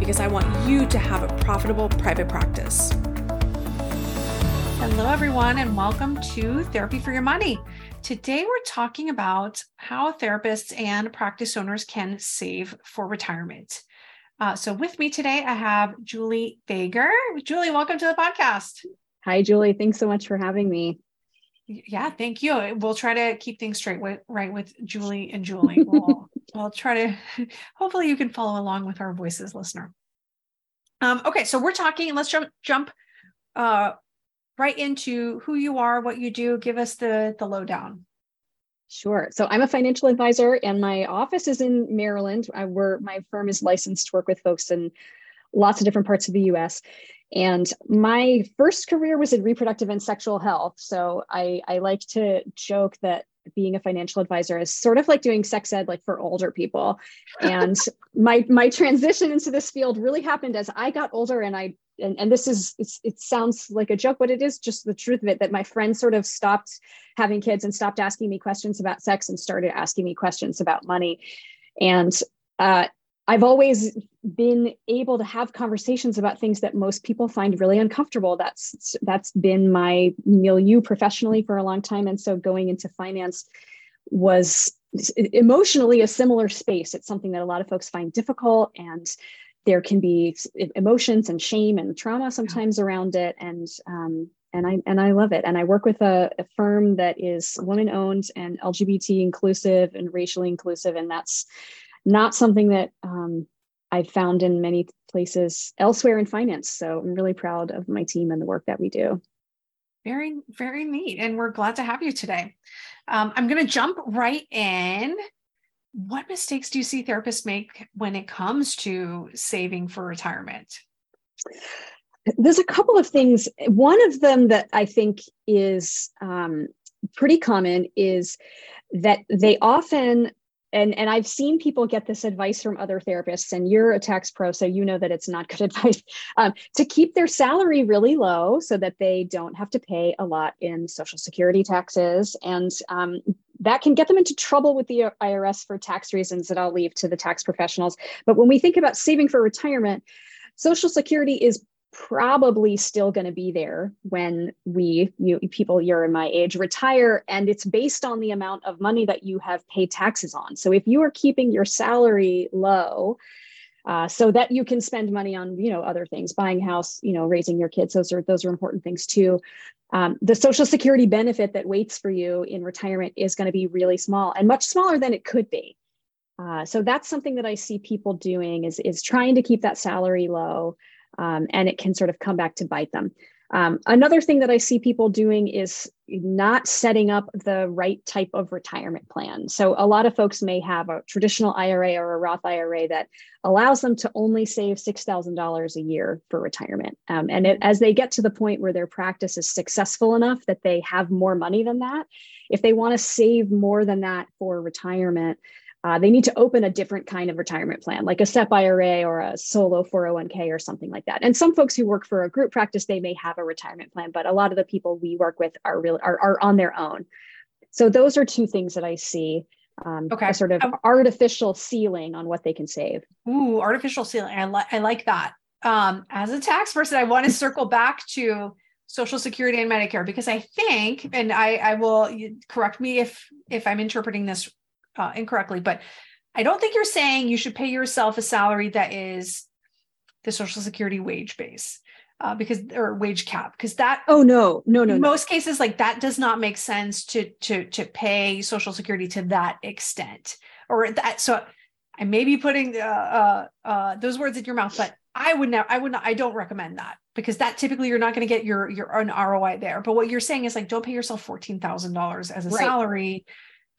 because I want you to have a profitable private practice. Hello, everyone, and welcome to Therapy for Your Money. Today, we're talking about how therapists and practice owners can save for retirement. Uh, so, with me today, I have Julie Thager. Julie, welcome to the podcast. Hi, Julie. Thanks so much for having me. Yeah, thank you. We'll try to keep things straight with right with Julie and Julie. We'll, we'll try to. Hopefully, you can follow along with our voices, listener. Um, okay, so we're talking. Let's jump jump uh, right into who you are, what you do. Give us the the lowdown. Sure. So I'm a financial advisor, and my office is in Maryland. I work. My firm is licensed to work with folks in lots of different parts of the U.S. And my first career was in reproductive and sexual health. So I, I like to joke that being a financial advisor is sort of like doing sex ed like for older people. And my my transition into this field really happened as i got older and i and, and this is it sounds like a joke but it is just the truth of it that my friends sort of stopped having kids and stopped asking me questions about sex and started asking me questions about money. And uh, I've always been able to have conversations about things that most people find really uncomfortable. That's that's been my milieu professionally for a long time, and so going into finance was emotionally a similar space. It's something that a lot of folks find difficult, and there can be emotions and shame and trauma sometimes yeah. around it. And um, and I and I love it. And I work with a, a firm that is woman owned and LGBT inclusive and racially inclusive, and that's not something that um, I've found in many places elsewhere in finance. So I'm really proud of my team and the work that we do. Very, very neat. And we're glad to have you today. Um, I'm going to jump right in. What mistakes do you see therapists make when it comes to saving for retirement? There's a couple of things. One of them that I think is um, pretty common is that they often and and i've seen people get this advice from other therapists and you're a tax pro so you know that it's not good advice um, to keep their salary really low so that they don't have to pay a lot in social security taxes. And um, that can get them into trouble with the irs for tax reasons that i'll leave to the tax professionals. But when we think about saving for retirement social security is probably still going to be there when we you people you're in my age retire and it's based on the amount of money that you have paid taxes on. So if you are keeping your salary low uh, so that you can spend money on you know other things buying house you know raising your kids those are those are important things too. Um, the social security benefit that waits for you in retirement is going to be really small and much smaller than it could be. Uh, so that's something that i see people doing is is trying to keep that salary low um, and it can sort of come back to bite them. Um, another thing that I see people doing is not setting up the right type of retirement plan. So, a lot of folks may have a traditional IRA or a Roth IRA that allows them to only save $6,000 a year for retirement. Um, and it, as they get to the point where their practice is successful enough that they have more money than that, if they want to save more than that for retirement, uh, they need to open a different kind of retirement plan, like a SEP IRA or a solo 401k or something like that. And some folks who work for a group practice, they may have a retirement plan, but a lot of the people we work with are really are, are on their own. So those are two things that I see. Um, okay. A sort of um, artificial ceiling on what they can save. Ooh, artificial ceiling. I, li- I like that. Um, as a tax person, I want to circle back to Social Security and Medicare because I think, and I, I will correct me if if I'm interpreting this uh, incorrectly, but I don't think you're saying you should pay yourself a salary that is the Social Security wage base. Uh, because or wage cap because that oh no no no in no. most cases like that does not make sense to to to pay social security to that extent or that so i may be putting uh, uh, uh, those words in your mouth but i would not i would not i don't recommend that because that typically you're not going to get your your own roi there but what you're saying is like don't pay yourself $14000 as a right. salary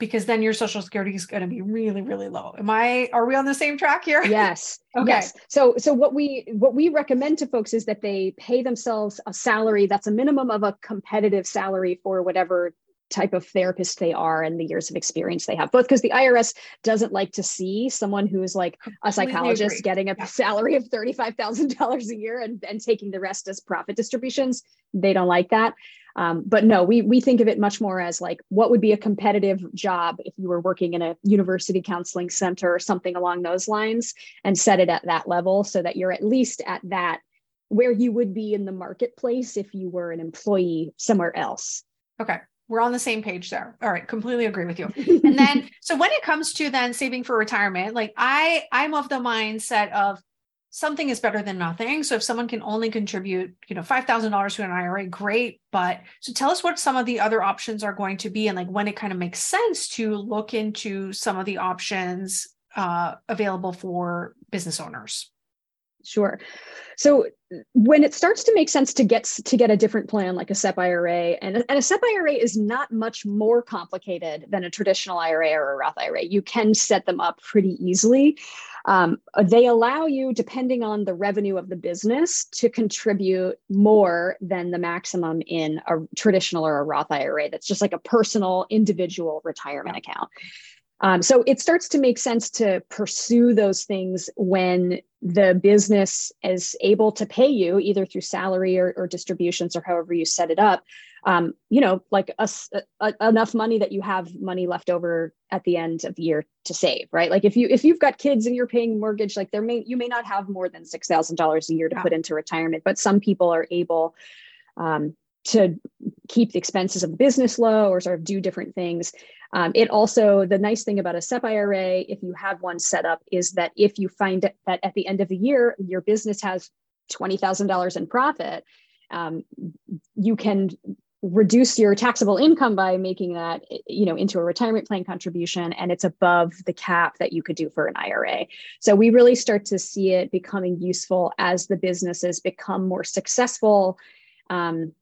because then your social security is going to be really really low. Am i are we on the same track here? Yes okay. yes. So so what we what we recommend to folks is that they pay themselves a salary that's a minimum of a competitive salary for whatever type of therapist they are and the years of experience they have both because the irs doesn't like to see someone who is like a psychologist getting a yeah. salary of $35000 a year and, and taking the rest as profit distributions. They don't like that um, but no, we we think of it much more as like what would be a competitive job if you were working in a university counseling center or something along those lines, and set it at that level so that you're at least at that where you would be in the marketplace if you were an employee somewhere else. Okay. We're on the same page there. All right, completely agree with you. And then so when it comes to then saving for retirement, like I I'm of the mindset of something is better than nothing. So if someone can only contribute, you know, $5,000 to an IRA, great. But so tell us what some of the other options are going to be and like when it kind of makes sense to look into some of the options uh, available for business owners. Sure. So when it starts to make sense to get to get a different plan like a SEP IRA, and, and a SEP IRA is not much more complicated than a traditional IRA or a Roth IRA. You can set them up pretty easily. Um, they allow you, depending on the revenue of the business, to contribute more than the maximum in a traditional or a Roth IRA. That's just like a personal, individual retirement account. Um, so it starts to make sense to pursue those things when the business is able to pay you either through salary or, or distributions or however you set it up. Um, you know, like a, a, enough money that you have money left over at the end of the year to save, right? Like if you if you've got kids and you're paying mortgage, like there may you may not have more than six thousand dollars a year to yeah. put into retirement, but some people are able um, to keep the expenses of the business low or sort of do different things. Um, it also, the nice thing about a SEP IRA, if you have one set up, is that if you find that at the end of the year, your business has $20,000 in profit, um, you can reduce your taxable income by making that you know into a retirement plan contribution and it's above the cap that you could do for an IRA. So we really start to see it becoming useful as the businesses become more successful um,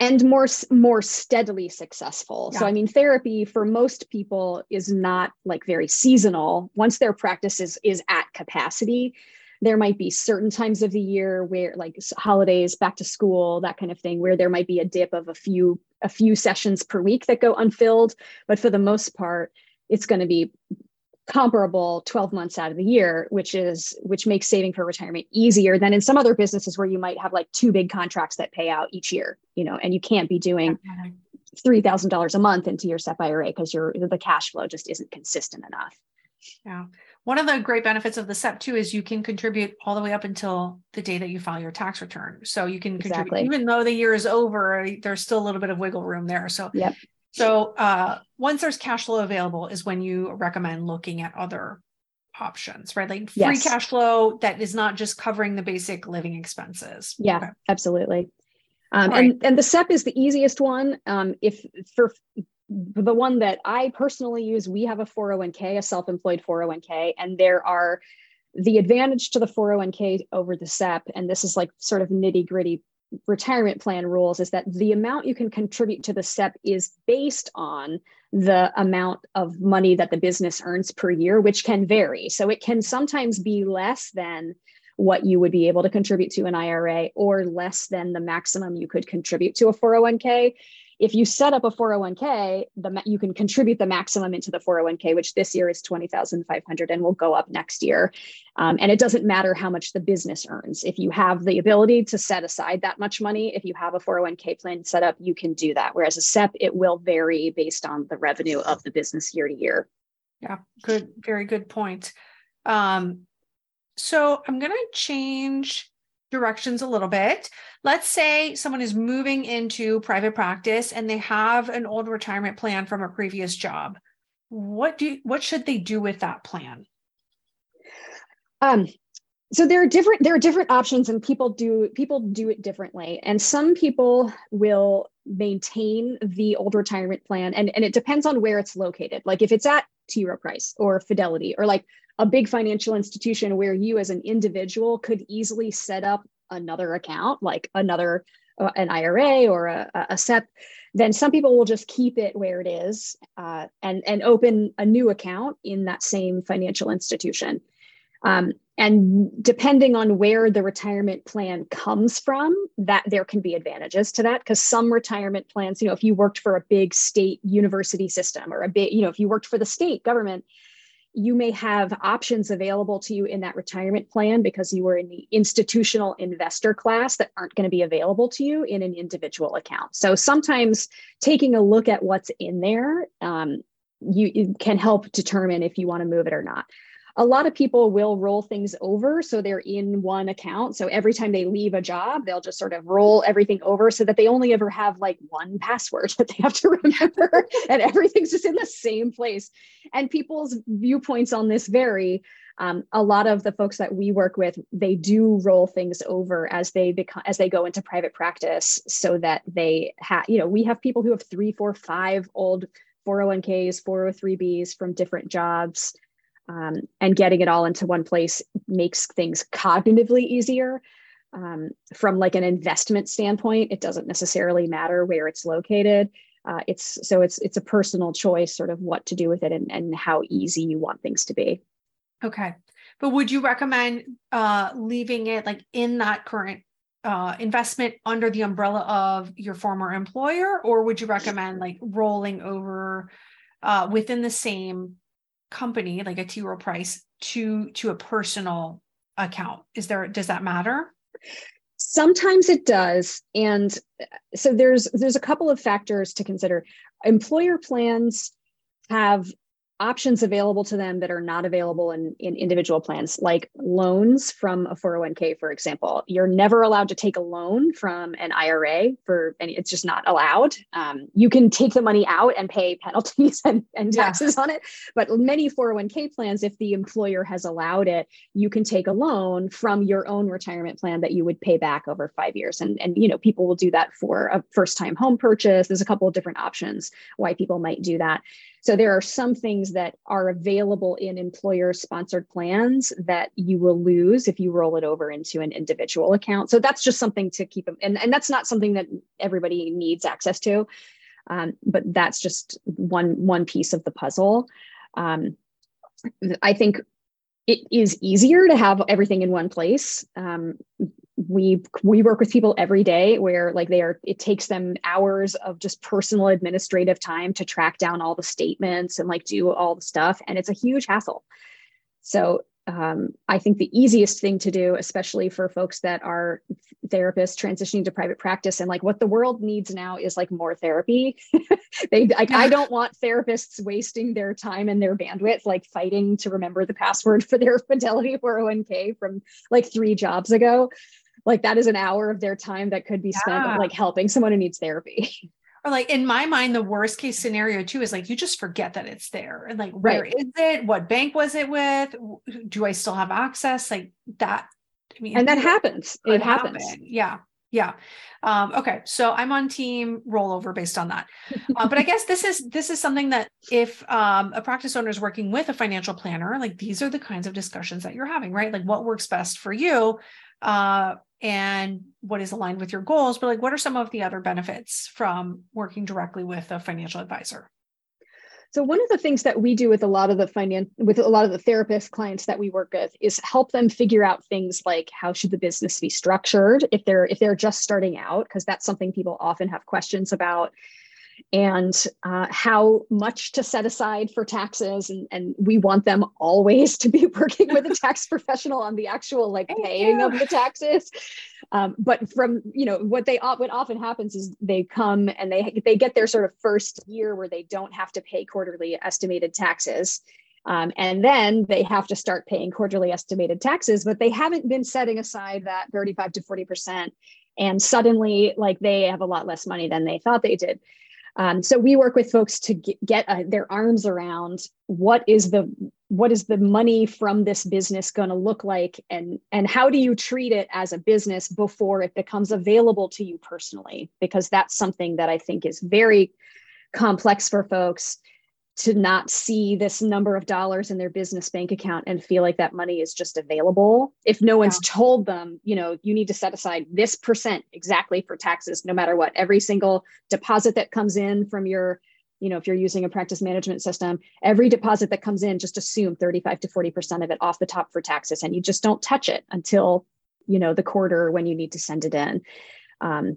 and more more steadily successful. Yeah. So I mean therapy for most people is not like very seasonal. Once their practice is is at capacity, there might be certain times of the year where like holidays, back to school, that kind of thing where there might be a dip of a few a few sessions per week that go unfilled, but for the most part it's going to be comparable 12 months out of the year which is which makes saving for retirement easier than in some other businesses where you might have like two big contracts that pay out each year you know and you can't be doing $3000 a month into your SEP IRA because your the cash flow just isn't consistent enough yeah one of the great benefits of the SEP too is you can contribute all the way up until the day that you file your tax return. So you can contribute exactly. even though the year is over, there's still a little bit of wiggle room there. So yep. So uh, once there's cash flow available is when you recommend looking at other options, right? Like free yes. cash flow that is not just covering the basic living expenses. Yeah, okay. absolutely. Um, right. and, and the SEP is the easiest one. Um, if for the one that I personally use, we have a 401k, a self-employed 401k, and there are the advantage to the 401k over the SEP, and this is like sort of nitty gritty retirement plan rules is that the amount you can contribute to the SEP is based on the amount of money that the business earns per year, which can vary. So it can sometimes be less than what you would be able to contribute to an IRA or less than the maximum you could contribute to a 401k if you set up a 401k, the you can contribute the maximum into the 401k, which this year is 20,500 and will go up next year. Um, and it doesn't matter how much the business earns. If you have the ability to set aside that much money, if you have a 401k plan set up, you can do that. Whereas a SEP, it will vary based on the revenue of the business year to year. Yeah, good, very good point. Um, so I'm going to change directions a little bit. Let's say someone is moving into private practice and they have an old retirement plan from a previous job. What do what should they do with that plan? Um, so there are different there are different options and people do people do it differently and some people will maintain the old retirement plan and, and it depends on where it's located like if it's at T. Rowe Price or Fidelity or like a big financial institution where you as an individual could easily set up another account, like another uh, an IRA or a, a SEP, then some people will just keep it where it is uh, and and open a new account in that same financial institution. Um, and depending on where the retirement plan comes from, that there can be advantages to that because some retirement plans, you know, if you worked for a big state university system or a big, you know, if you worked for the state government, you may have options available to you in that retirement plan because you were in the institutional investor class that aren't going to be available to you in an individual account. So sometimes taking a look at what's in there um, you, can help determine if you want to move it or not a lot of people will roll things over so they're in one account. So every time they leave a job they'll just sort of roll everything over so that they only ever have like one password that they have to remember and everything's just in the same place. And people's viewpoints on this vary. Um, a lot of the folks that we work with they do roll things over as they become as they go into private practice so that they have you know we have people who have three four five old 401ks 403bs from different jobs um, and getting it all into one place makes things cognitively easier. Um, from like an investment standpoint it doesn't necessarily matter where it's located. Uh, it's so it's it's a personal choice sort of what to do with it and, and how easy you want things to be. Okay. But would you recommend uh, leaving it like in that current uh, investment under the umbrella of your former employer? Or would you recommend like rolling over uh, within the same company like a T Rowe Price to to a personal account? Is there does that matter? Sometimes it does. And so there's there's a couple of factors to consider. Employer plans have options available to them that are not available in, in individual plans, like loans from a 401k, for example. You're never allowed to take a loan from an IRA for any, it's just not allowed. Um, you can take the money out and pay penalties and, and taxes yeah. on it. But many 401k plans, if the employer has allowed it, you can take a loan from your own retirement plan that you would pay back over five years. And, and you know, people will do that for a first time home purchase. There's a couple of different options why people might do that. So there are some that are available in employer sponsored plans that you will lose if you roll it over into an individual account. So that's just something to keep, and, and that's not something that everybody needs access to. Um, but that's just one one piece of the puzzle. Um, I think it is easier to have everything in one place. Um, we we work with people every day where like they are it takes them hours of just personal administrative time to track down all the statements and like do all the stuff and it's a huge hassle. So um, i think the easiest thing to do especially for folks that are therapists transitioning to private practice and like what the world needs now is like more therapy. They like i don't want therapists wasting their time and their bandwidth like fighting to remember the password for their fidelity 401k from like three jobs ago like that is an hour of their time that could be spent yeah. like helping someone who needs therapy. Or like in my mind the worst case scenario too is like you just forget that it's there. And like where right. is it? What bank was it with? Do i still have access? Like that i mean and that happens. It happens. happen. yeah. Yeah. Um, okay. So i'm on team rollover based on that. Uh, but i guess this is this is something that if um, a practice owner is working with a financial planner like these are the kinds of discussions that you're having right? Like what works best for you? Uh, and what is aligned with your goals, but like what are some of the other benefits from working directly with a financial advisor? So one of the things that we do with a lot of the finance with a lot of the therapist clients that we work with is help them figure out things like how should the business be structured if they're if they're just starting out because that's something people often have questions about and uh, how much to set aside for taxes and, and we want them always to be working with a tax professional on the actual like paying of the taxes. Um, but from you know what they what often happens is they come and they they get their sort of first year where they don't have to pay quarterly estimated taxes. Um, and then they have to start paying quarterly estimated taxes but they haven't been setting aside that 35 to 40 percent. And suddenly like they have a lot less money than they thought they did um, so we work with folks to get, uh, their arms around what is the what is the money from this business going to look like? And and how do you treat it as a business before it becomes available to you personally? Because that's something that i think is very complex for folks to not see this number of dollars in their business bank account and feel like that money is just available if no one's yeah. told them you know you need to set aside this percent exactly for taxes no matter what every single deposit that comes in from your you know if you're using a practice management system every deposit that comes in just assume 35 to 40% of it off the top for taxes and you just don't touch it until you know the quarter when you need to send it in um,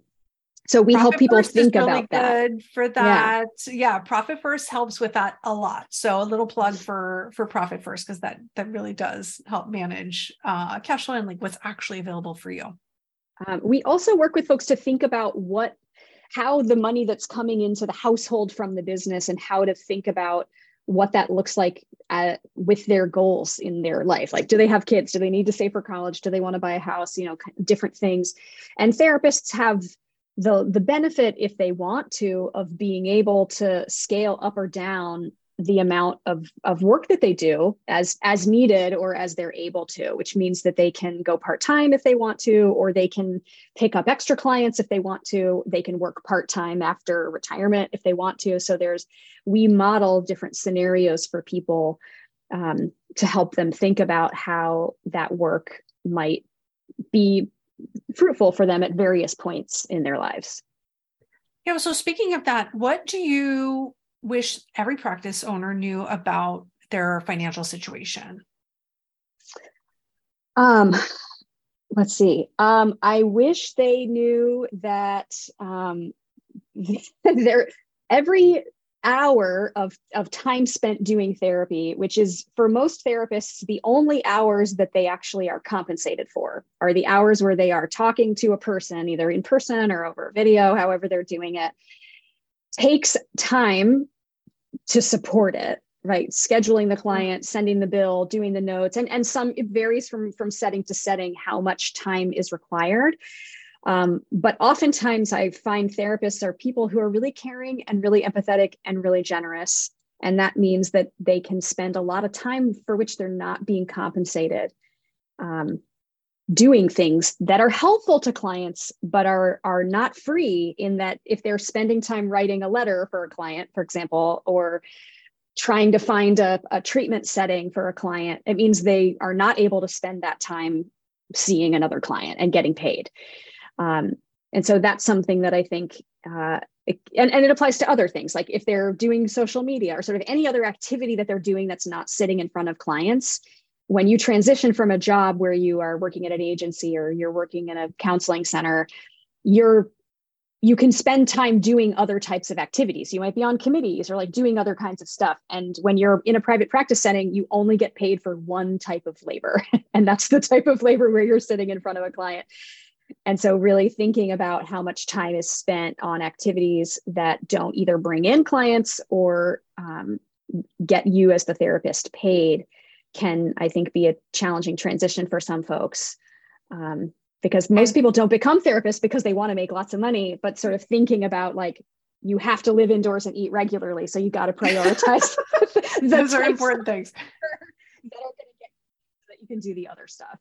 so we profit help people think really about that. for that. Yeah. yeah. profit first helps with that a lot. So a little plug for for profit first because that that really does help manage uh, cash flow and like what's actually available for you. Um, we also work with folks to think about what how the money that's coming into the household from the business and how to think about what that looks like at, with their goals in their life. Like do they have kids? Do they need to save for college? Do they want to buy a house? You know different things. And therapists have the the benefit if they want to of being able to scale up or down the amount of, of work that they do as as needed or as they're able to which means that they can go part-time if they want to or they can pick up extra clients if they want to. They can work part-time after retirement if they want to. So there's we model different scenarios for people um, to help them think about how that work might be fruitful for them at various points in their lives yeah so speaking of that what do you wish every practice owner knew about their financial situation? Um, let's see. Um, I wish they knew that um, there every hour of, of time spent doing therapy, which is for most therapists, the only hours that they actually are compensated for are the hours where they are talking to a person, either in person or over video, however they're doing it. Takes time to support it right scheduling the client sending the bill doing the notes and and some it varies from from setting to setting how much time is required um, but oftentimes i find therapists are people who are really caring and really empathetic and really generous. And that means that they can spend a lot of time for which they're not being compensated um, doing things that are helpful to clients but are are not free in that if they're spending time writing a letter for a client for example or trying to find a, a treatment setting for a client it means they are not able to spend that time seeing another client and getting paid um, and so that's something that i think uh, it, and, and it applies to other things like if they're doing social media or sort of any other activity that they're doing that's not sitting in front of clients when you transition from a job where you are working at an agency or you're working in a counseling center you're you can spend time doing other types of activities. You might be on committees or like doing other kinds of stuff. And when you're in a private practice setting you only get paid for one type of labor. And that's the type of labor where you're sitting in front of a client and so really thinking about how much time is spent on activities that don't either bring in clients or um, get you as the therapist paid can i think be a challenging transition for some folks. Um, because most people don't become therapists because they want to make lots of money but sort of thinking about like you have to live indoors and eat regularly so you got to prioritize those are important things. that are going to get that you can do the other stuff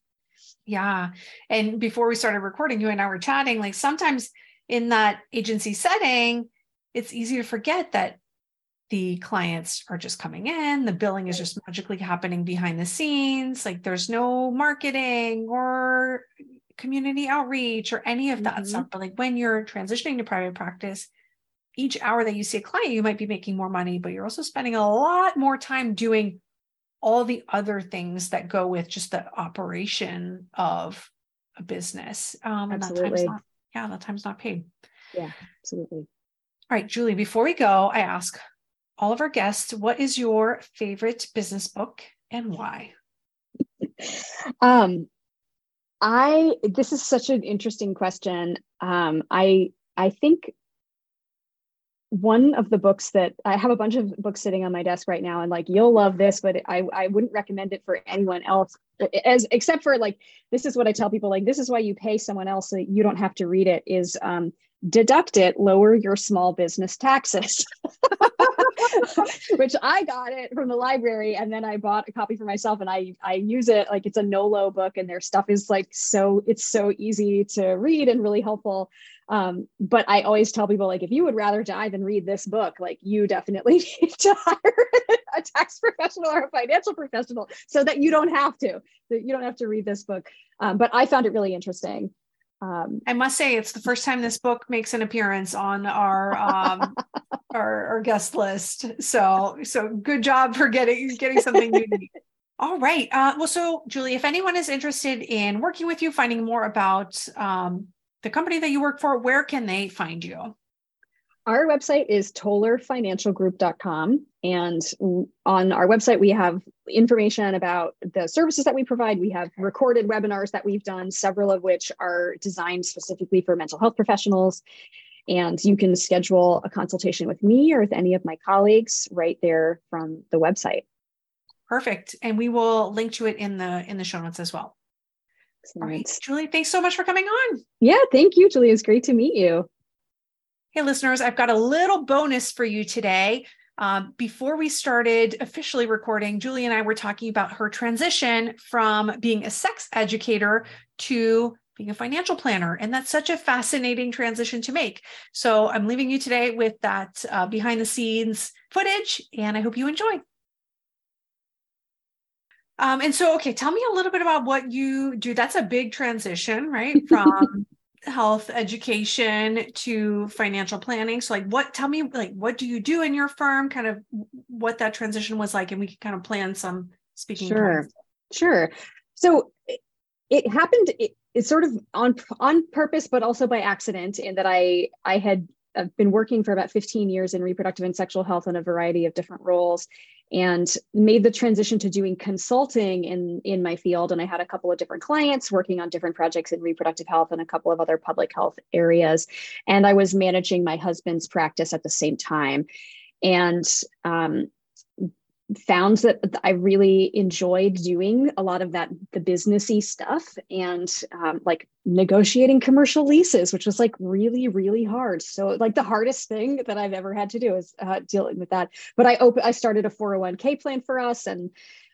yeah. And before we started recording you and i were chatting like sometimes in that agency setting it's easy to forget that the clients are just coming in the billing is just magically happening behind the scenes like there's no marketing or community outreach or any of that mm-hmm. stuff. But like when you're transitioning to private practice each hour that you see a client you might be making more money but you're also spending a lot more time doing all the other things that go with just the operation of a business um and absolutely. that time's not yeah that time's not paid yeah absolutely all right julie before we go i ask all of our guests, what is your favorite business book and why? um, I this is such an interesting question. Um, I I think one of the books that I have a bunch of books sitting on my desk right now, and like you'll love this, but I I wouldn't recommend it for anyone else, as except for like this is what I tell people like this is why you pay someone else so you don't have to read it. Is um, deduct it, lower your small business taxes. which I got it from the library and then I bought a copy for myself and I I use it like it's a Nolo book and their stuff is like so it's so easy to read and really helpful. Um, but I always tell people like if you would rather die than read this book, like you definitely need to hire a tax professional or a financial professional so that you don't have to that you don't have to read this book. Um, but I found it really interesting. Um, I must say, it's the first time this book makes an appearance on our um, our, our, guest list. So, so good job for getting getting something unique. All right. Uh, well, so Julie, if anyone is interested in working with you, finding more about um, the company that you work for, where can they find you? Our website is tollerfinancialgroup.com. And on our website, we have information about the services that we provide. We have recorded webinars that we've done, several of which are designed specifically for mental health professionals. And you can schedule a consultation with me or with any of my colleagues right there from the website. Perfect. And we will link to it in the in the show notes as well. Excellent. All right, Julie, thanks so much for coming on. Yeah, thank you, Julie. It's great to meet you. Hey, listeners, I've got a little bonus for you today. Um, before we started officially recording, Julie and I were talking about her transition from being a sex educator to being a financial planner. And that's such a fascinating transition to make. So I'm leaving you today with that uh, behind the scenes footage, and I hope you enjoy. Um, and so, okay, tell me a little bit about what you do. That's a big transition, right? From health education to financial planning. So like what tell me like what do you do in your firm? Kind of what that transition was like and we can kind of plan some speaking sure. points. sure. So it, it happened it, it's sort of on on purpose but also by accident in that i i had I've been working for about 15 years in reproductive and sexual health in a variety of different roles and made the transition to doing consulting in in my field. And i had a couple of different clients working on different projects in reproductive health and a couple of other public health areas. And i was managing my husband's practice at the same time. And um, found that I really enjoyed doing a lot of that the businessy stuff and um, like negotiating commercial leases, which was like really really hard. So like the hardest thing that I've ever had to do is uh, dealing with that. But I opened I started a 401k plan for us and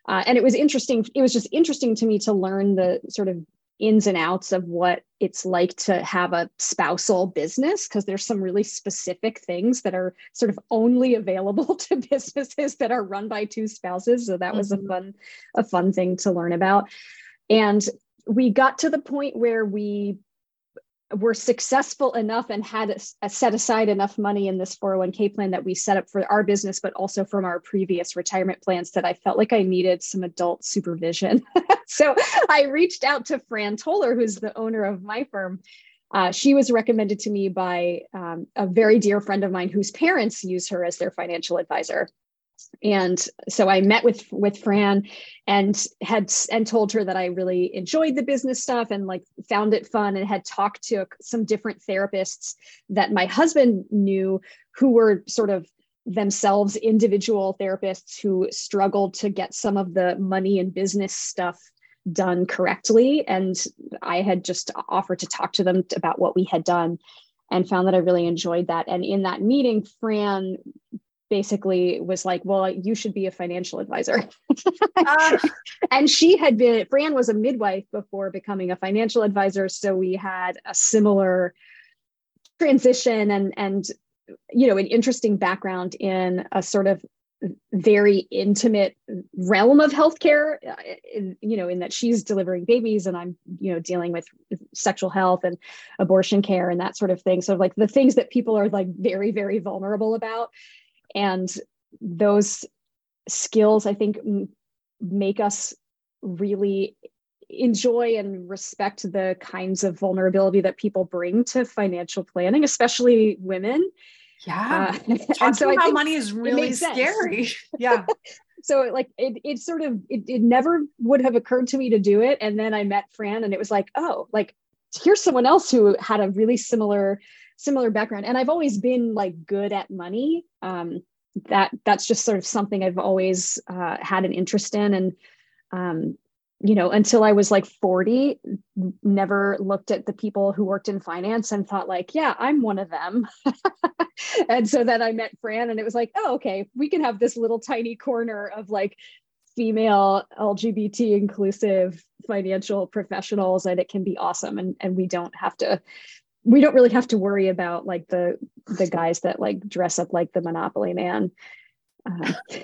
uh, and it was interesting. It was just interesting to me to learn the sort of ins and outs of what it's like to have a spousal business because there's some really specific things that are sort of only available to businesses that are run by two spouses so that was mm-hmm. a fun a fun thing to learn about and we got to the point where we were successful enough and had a, a set aside enough money in this 401k plan that we set up for our business, but also from our previous retirement plans that I felt like I needed some adult supervision. so I reached out to Fran Toller, who's the owner of my firm. Uh, she was recommended to me by um, a very dear friend of mine whose parents use her as their financial advisor and so i met with with fran and had and told her that i really enjoyed the business stuff and like found it fun and had talked to some different therapists that my husband knew who were sort of themselves individual therapists who struggled to get some of the money and business stuff done correctly. And i had just offered to talk to them about what we had done and found that i really enjoyed that. And in that meeting fran basically was like, well, you should be a financial advisor. uh, and she had been, Fran was a midwife before becoming a financial advisor. So we had a similar transition and, and, you know, an interesting background in a sort of very intimate realm of healthcare uh, you know in that she's delivering babies and i'm you know dealing with sexual health and abortion care and that sort of thing so like the things that people are like very very vulnerable about and those skills i think m- make us really enjoy and respect the kinds of vulnerability that people bring to financial planning especially women. Yeah. Uh, talking so about money is really scary. Yeah. So like it, it sort of it, it never would have occurred to me to do it. And then i met fran and it was like oh like here's someone else who had a really similar similar background and i've always been like good at money um, that that's just sort of something i've always uh, had an interest in and um, you know, until I was like 40, never looked at the people who worked in finance and thought, like, yeah, I'm one of them. and so then I met Fran, and it was like, oh, okay, we can have this little tiny corner of like female LGBT inclusive financial professionals, and it can be awesome. And, and we don't have to. We don't really have to worry about like the the guys that like dress up like the Monopoly man. Uh,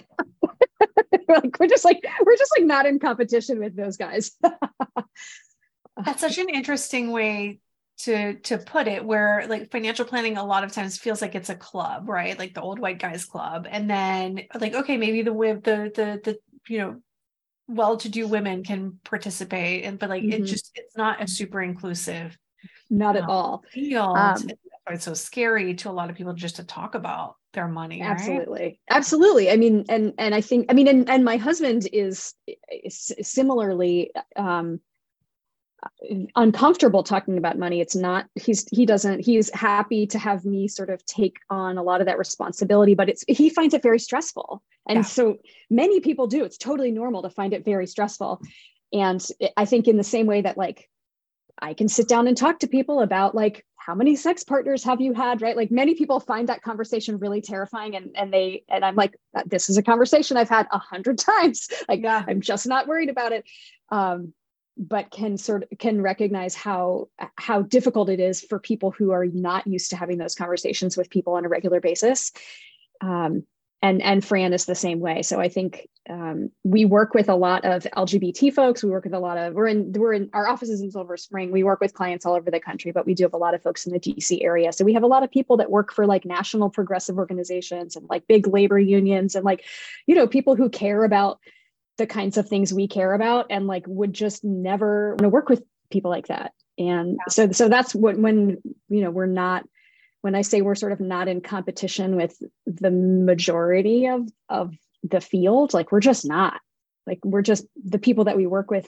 like we're just like we're just like not in competition with those guys. That's such an interesting way to to put it where like financial planning a lot of times feels like it's a club right like the old white guys club and then like okay maybe the the the the you know well-to-do women can participate and but like mm-hmm. it just it's not a super inclusive not at all. Field um, it's so scary to a lot of people just to talk about their money right? absolutely. Absolutely. I mean and and i think i mean and, and my husband is, is similarly um uncomfortable talking about money. It's not he's he doesn't he's happy to have me sort of take on a lot of that responsibility but it's he finds it very stressful. And yeah. so many people do. It's totally normal to find it very stressful. And i think in the same way that like i can sit down and talk to people about like how many sex partners have you had right? Like many people find that conversation really terrifying and and they and i'm like this is a conversation i've had a hundred times. Like yeah. i'm just not worried about it. Um, but can sort of can recognize how how difficult it is for people who are not used to having those conversations with people on a regular basis. Um, and and Fran is the same way. So I think um, we work with a lot of LGBT folks. We work with a lot of we're in we're in our offices in Silver Spring. We work with clients all over the country, but we do have a lot of folks in the DC area. So we have a lot of people that work for like national progressive organizations and like big labor unions and like you know people who care about the kinds of things we care about and like would just never want to work with people like that. And yeah. so so that's what when you know we're not when I say we're sort of not in competition with the majority of, of the field, like we're just not. Like we're just the people that we work with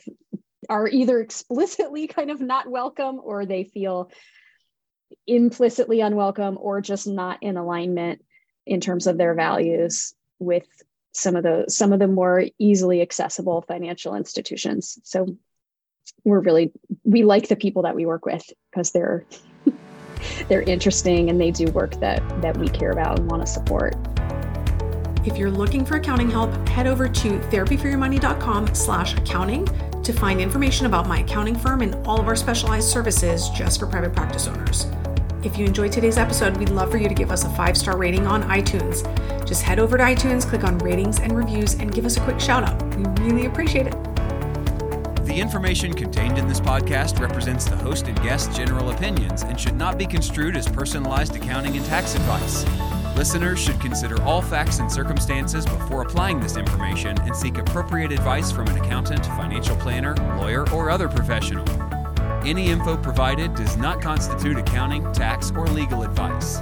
are either explicitly kind of not welcome or they feel implicitly unwelcome or just not in alignment in terms of their values with some of the some of the more easily accessible financial institutions so we're really we like the people that we work with because they're they're interesting and they do work that that we care about and want to support. If you're looking for accounting help, head over to therapyforyourmoney.com slash accounting to find information about my accounting firm and all of our specialized services just for private practice owners. If you enjoyed today's episode, we'd love for you to give us a five star rating on iTunes. Just head over to iTunes, click on ratings and reviews, and give us a quick shout out. We really appreciate it. The information contained in this podcast represents the host and guest's general opinions and should not be construed as personalized accounting and tax advice. Listeners should consider all facts and circumstances before applying this information and seek appropriate advice from an accountant, financial planner, lawyer, or other professional. Any info provided does not constitute accounting, tax, or legal advice.